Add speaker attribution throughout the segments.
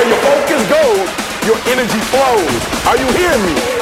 Speaker 1: Where your focus goes, your energy flows. Are you hearing me?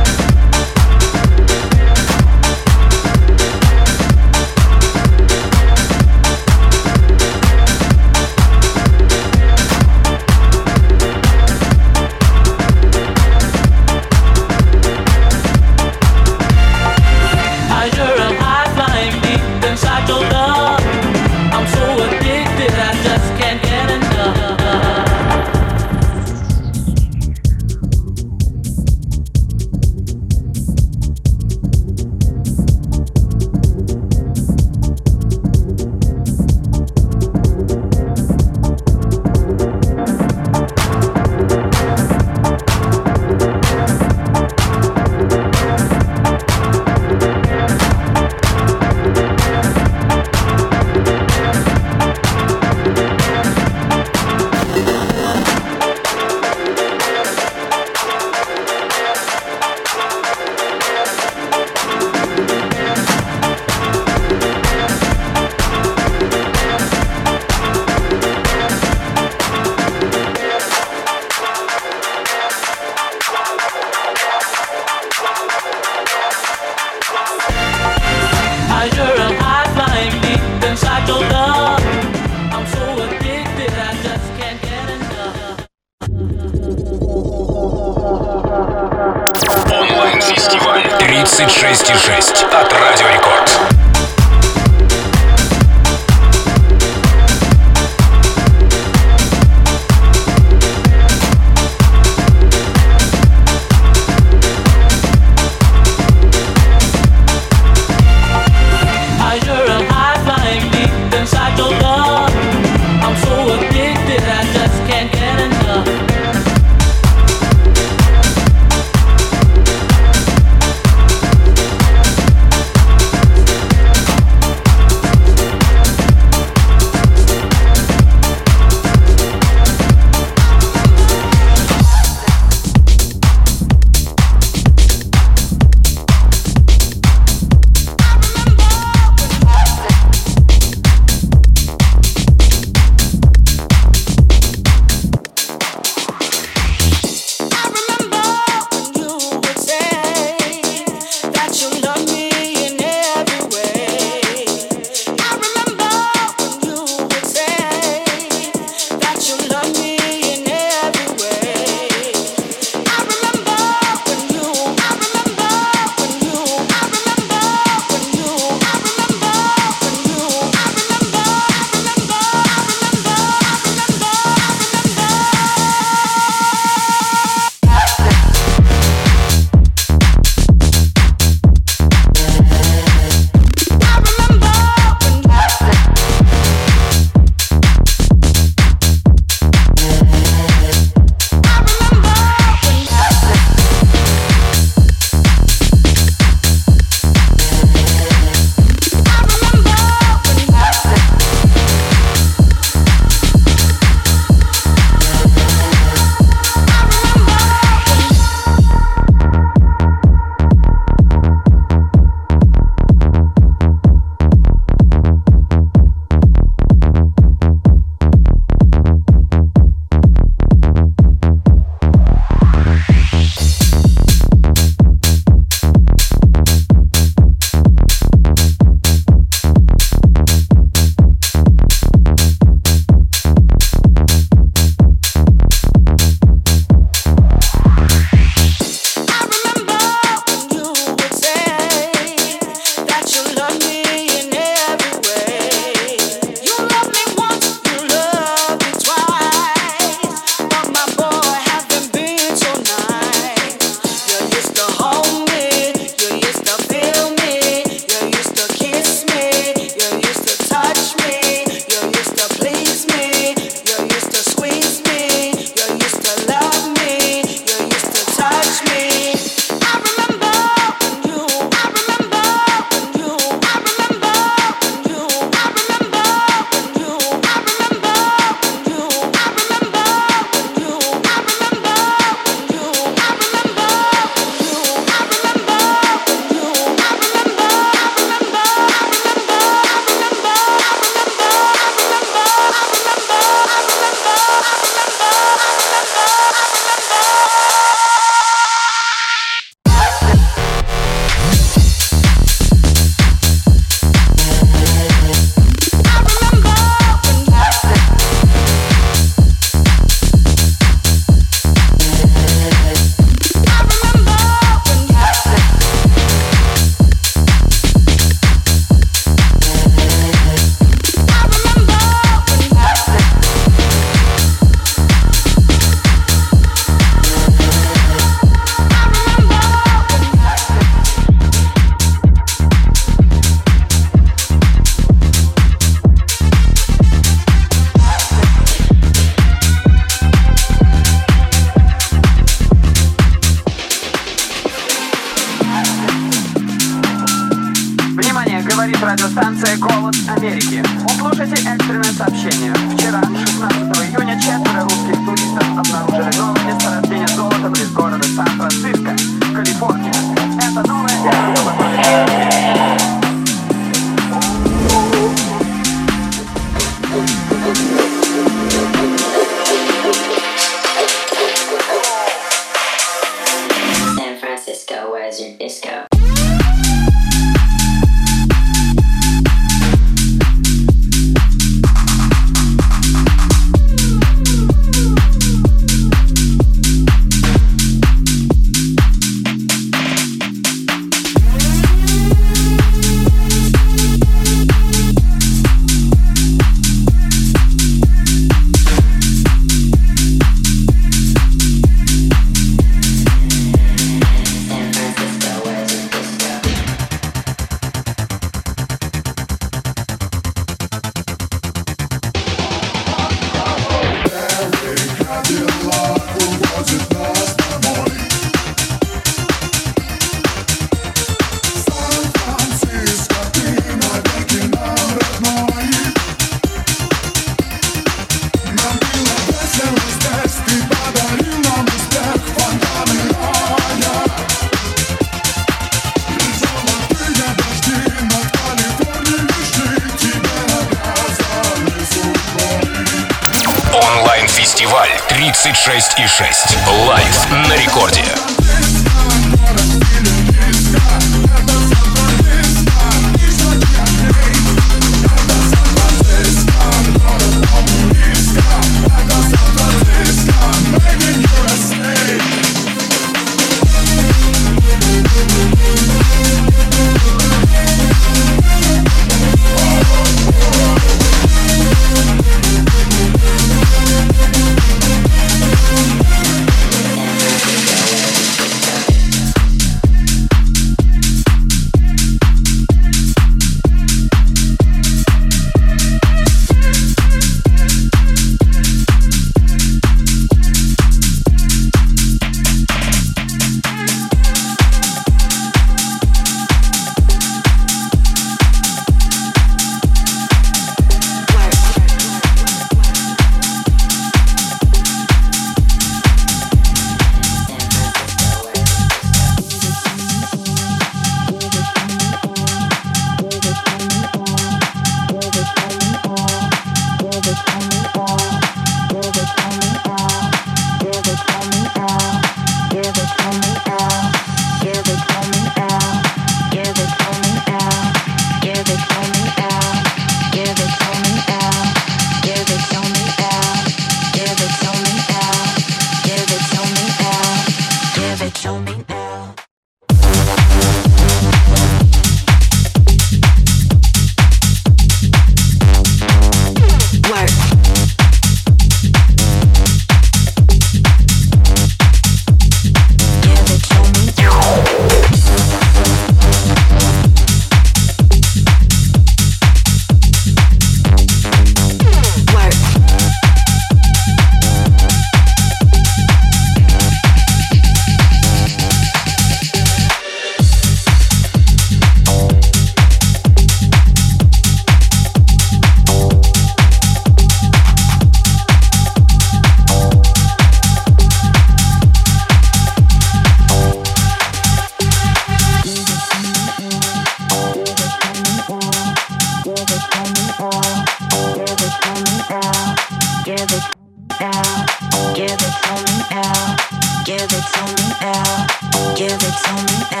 Speaker 2: It's it on
Speaker 3: me.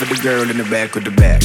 Speaker 3: for the girl in the back of the back.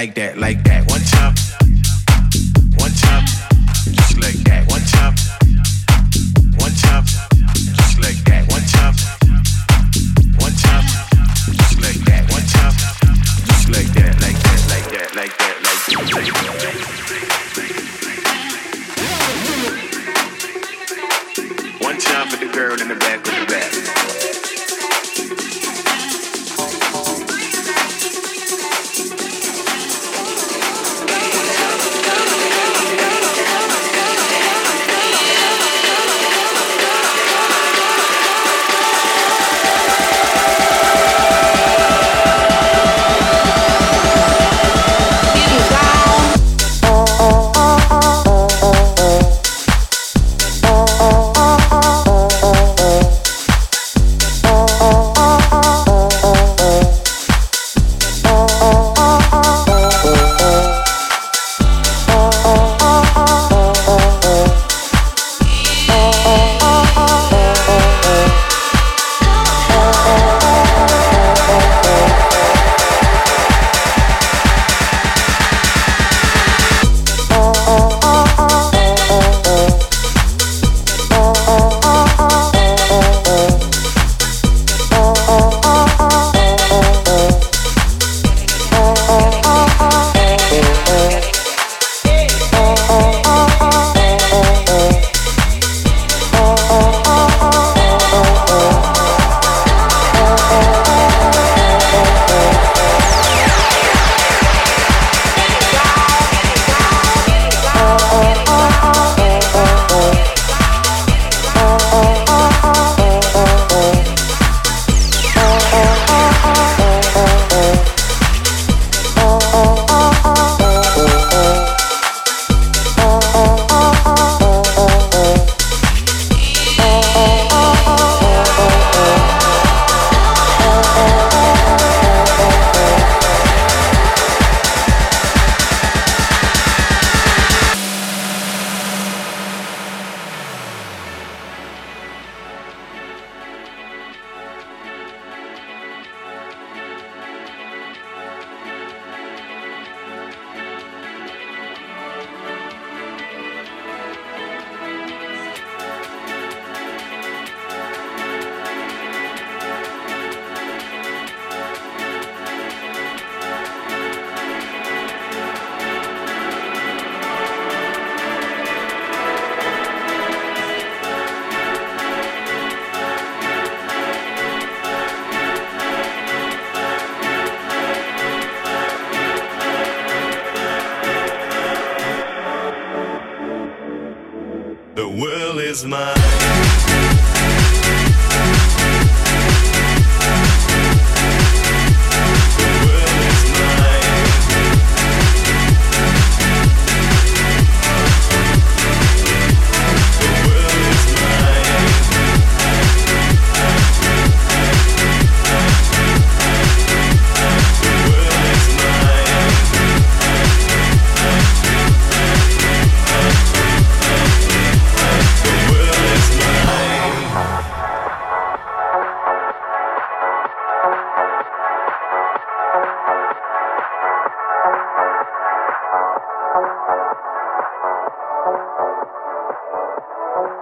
Speaker 3: like that, like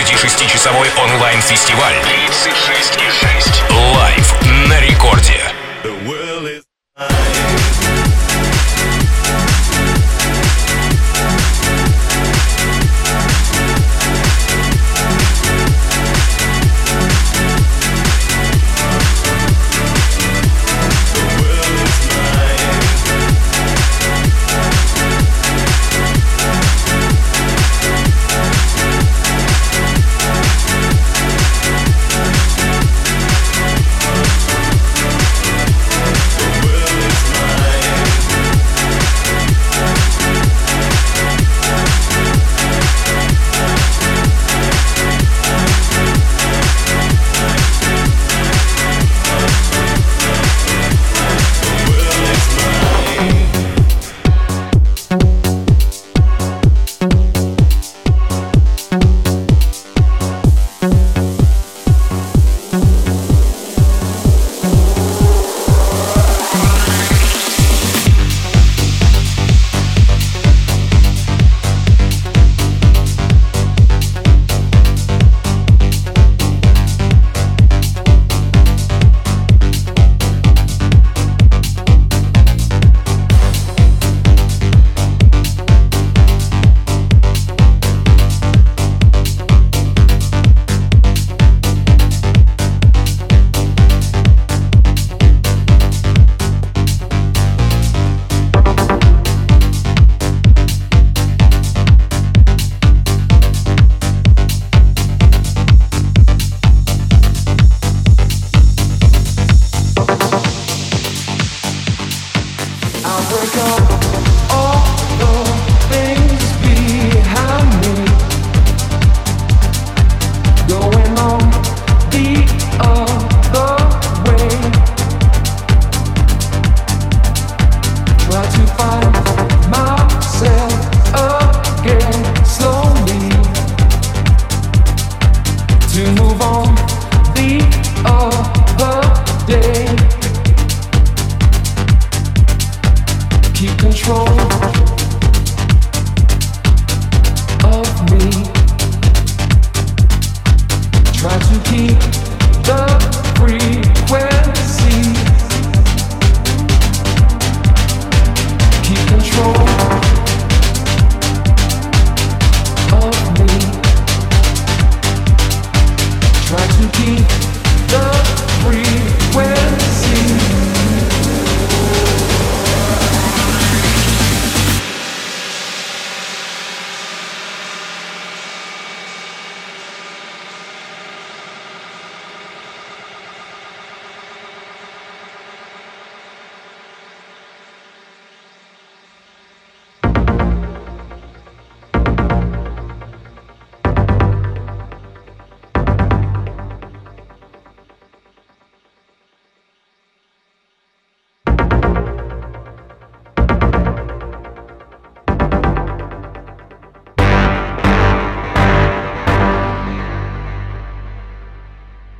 Speaker 4: 26-часовой онлайн-фестиваль. 36,6 Лайв на рекорде.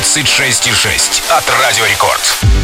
Speaker 2: 36,6 от Радио Рекорд.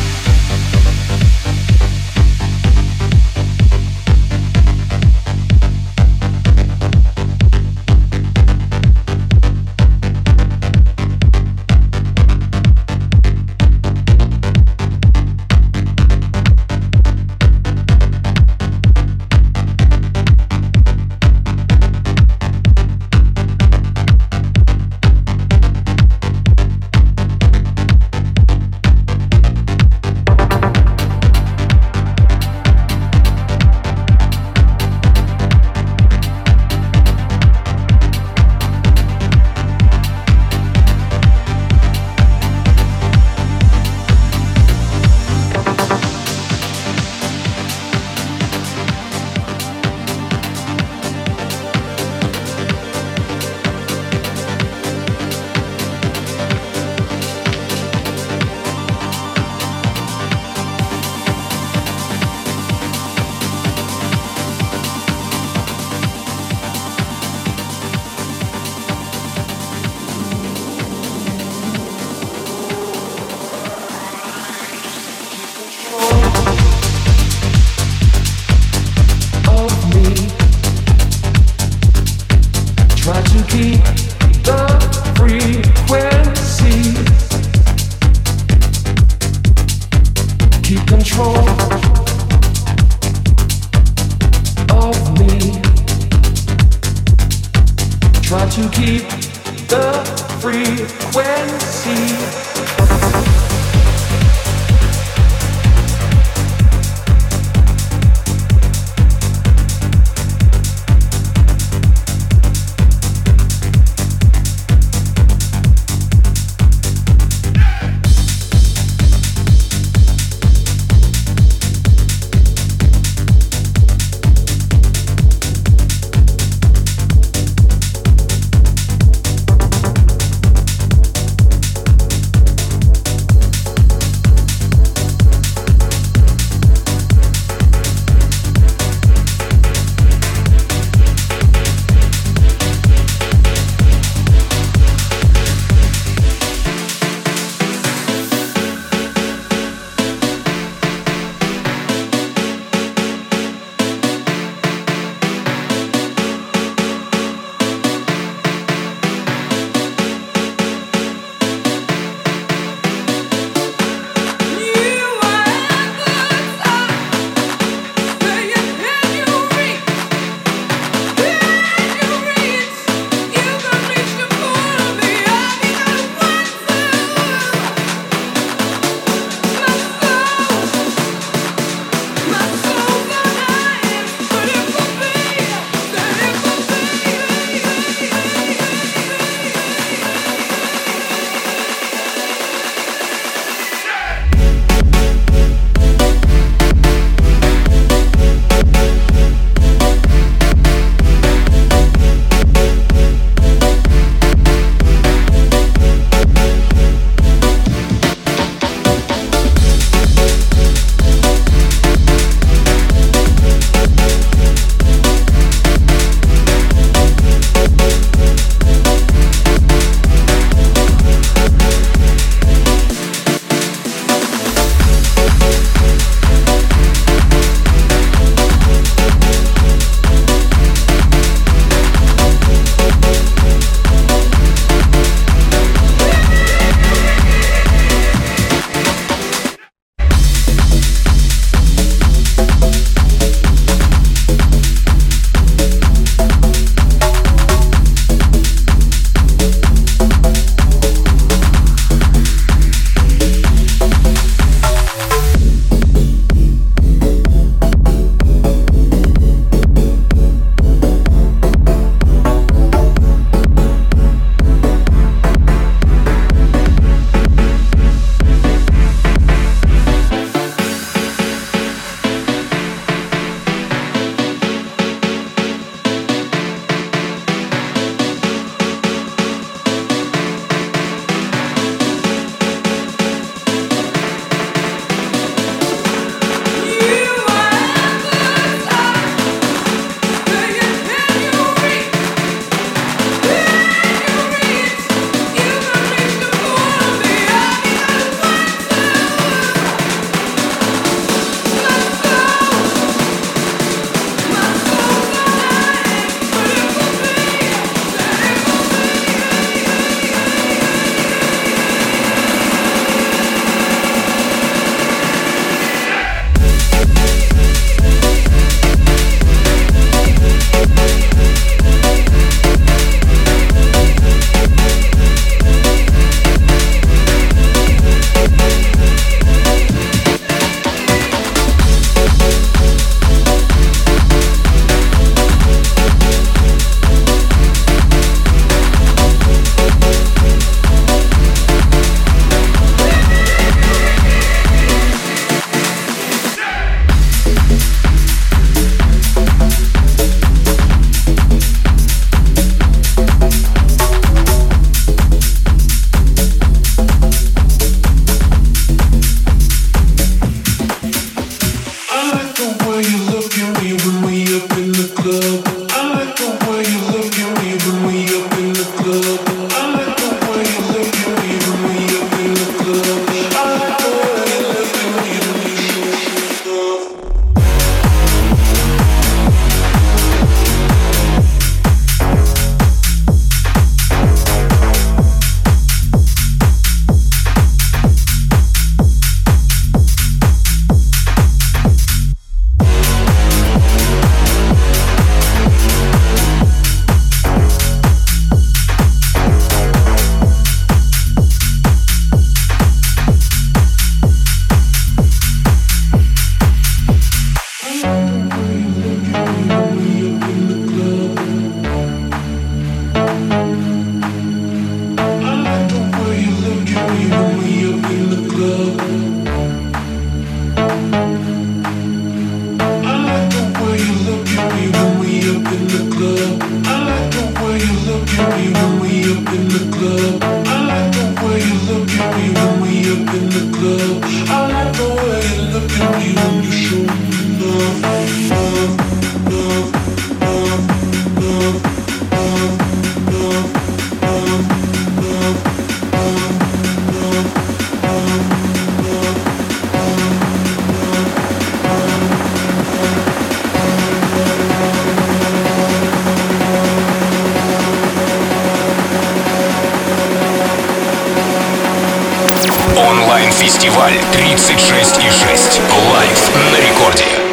Speaker 2: Фестиваль 36,6. Лайф на рекорде.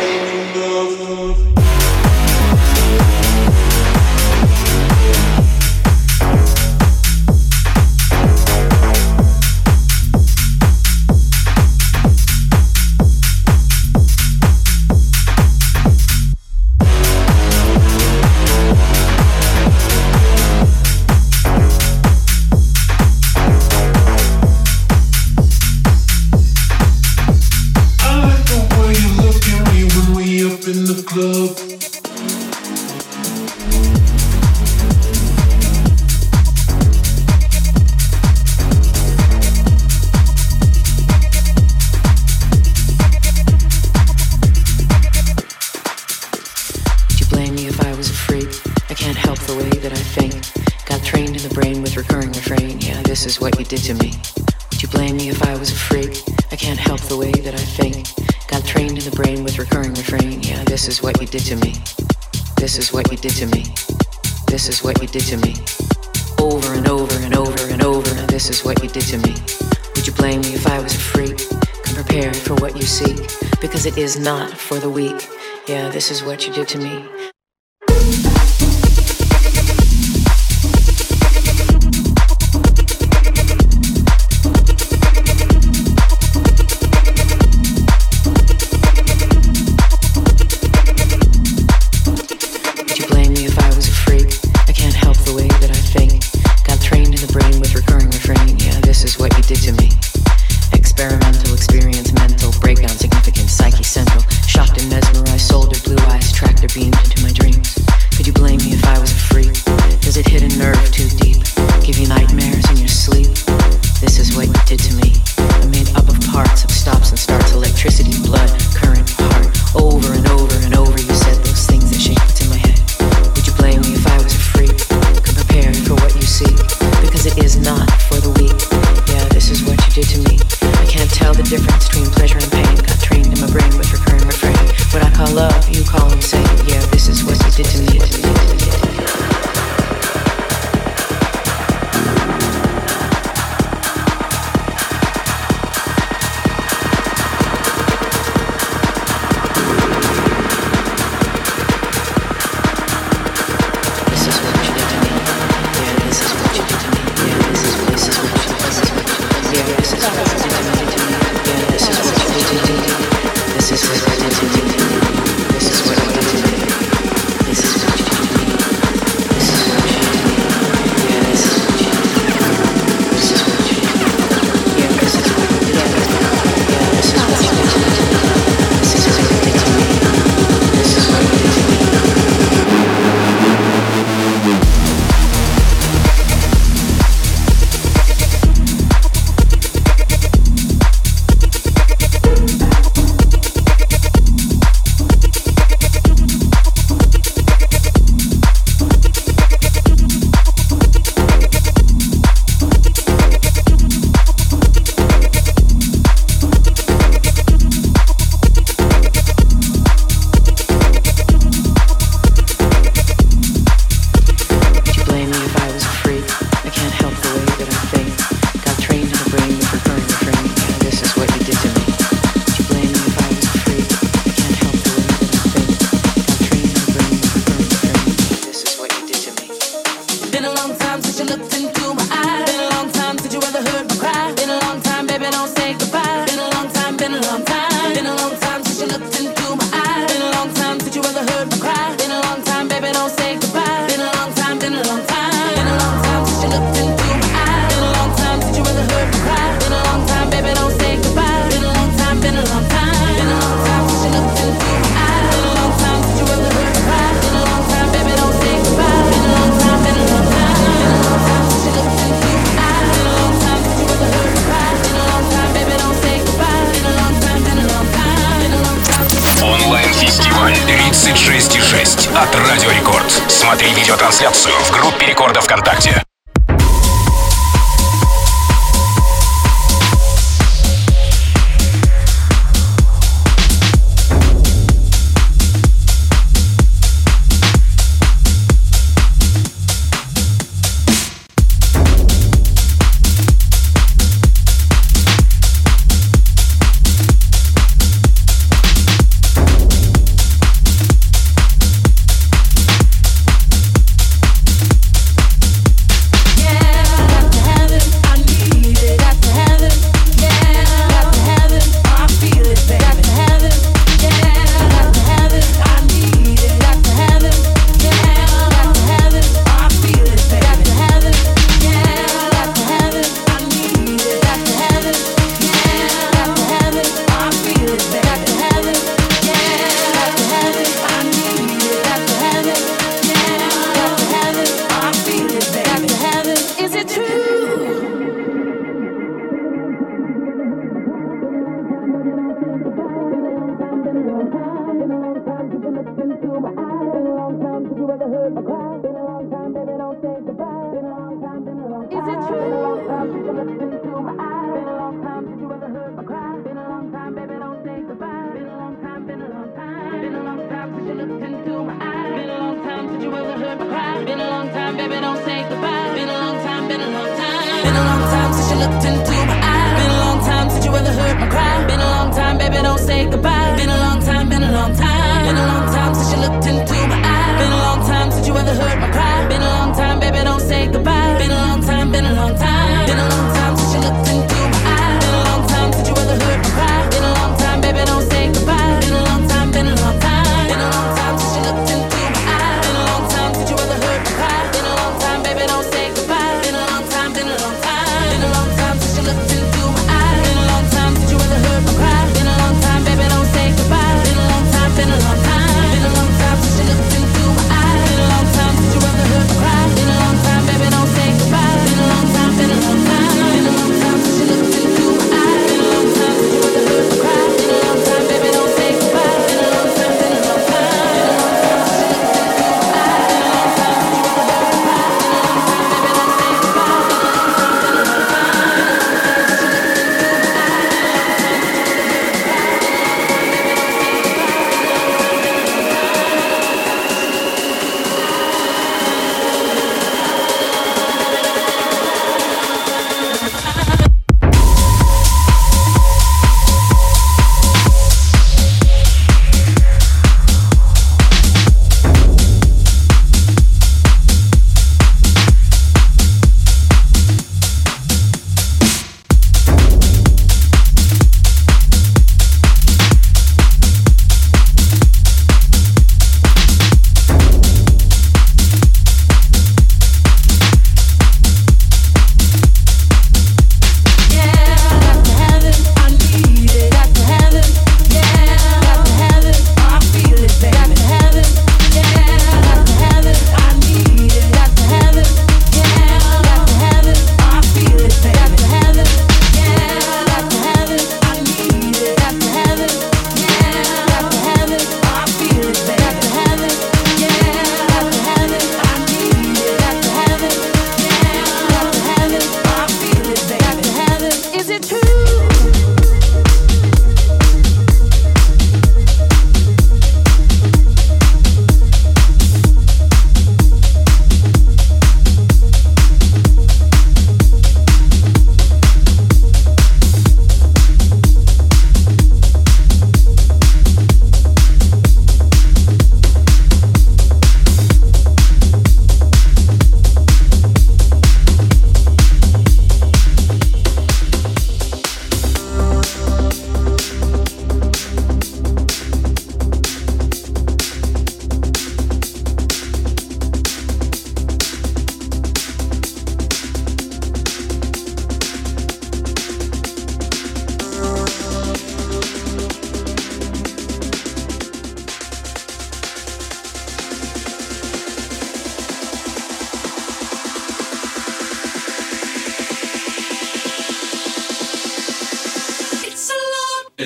Speaker 5: Is not for the weak. Yeah, this is what you did to me.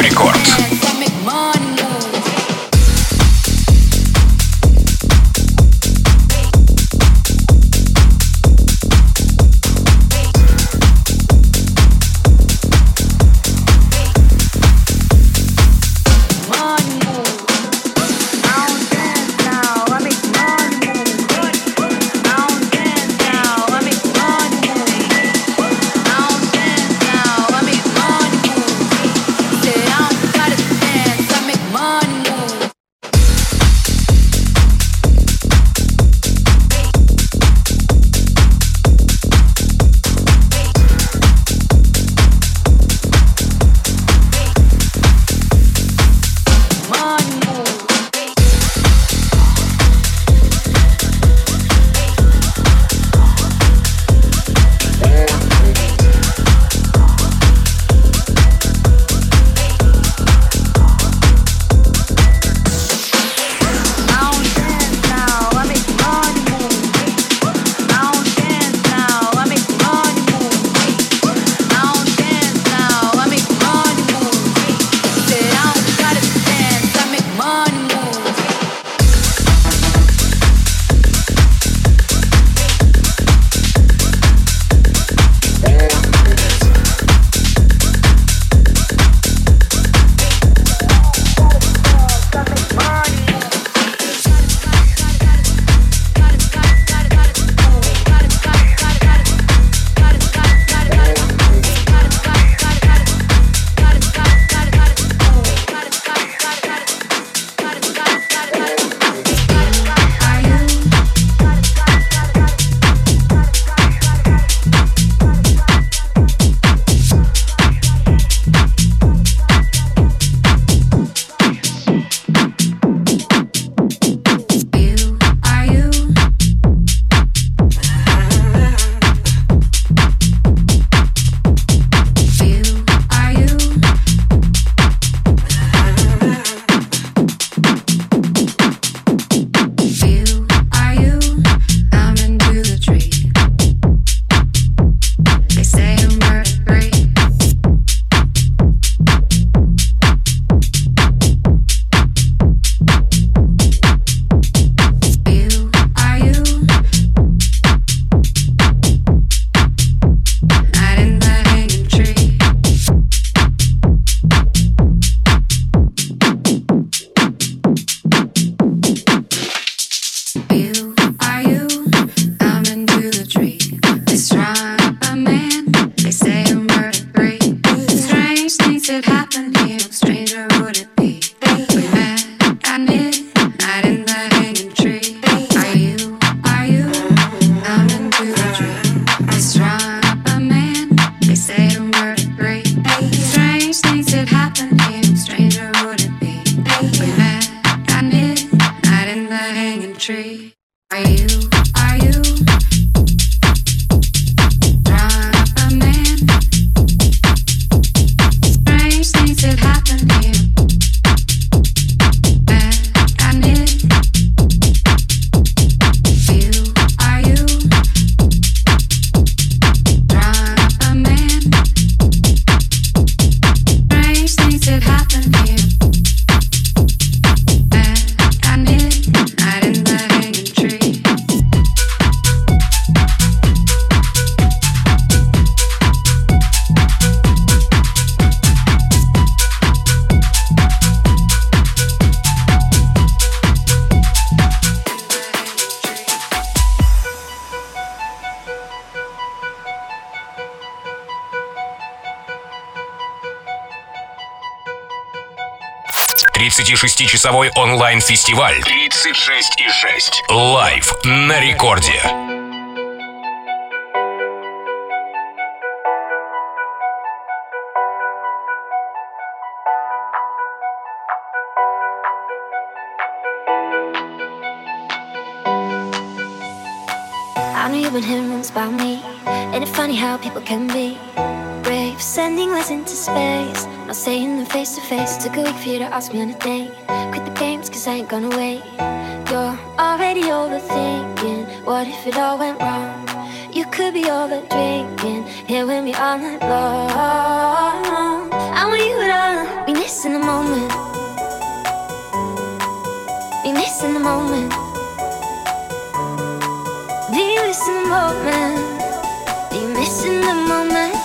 Speaker 2: Рекорд. 26-часовой онлайн-фестиваль 36,6. Лайв на рекорде.
Speaker 6: Face to face. Took a week for you to ask me on a date. Quit the games, cause I ain't gonna wait. You're already overthinking. What if it all went wrong? You could be over drinking, here with me all night long. I want you to be missing the moment. Be missing the moment. Be missing the moment. Be missing the moment.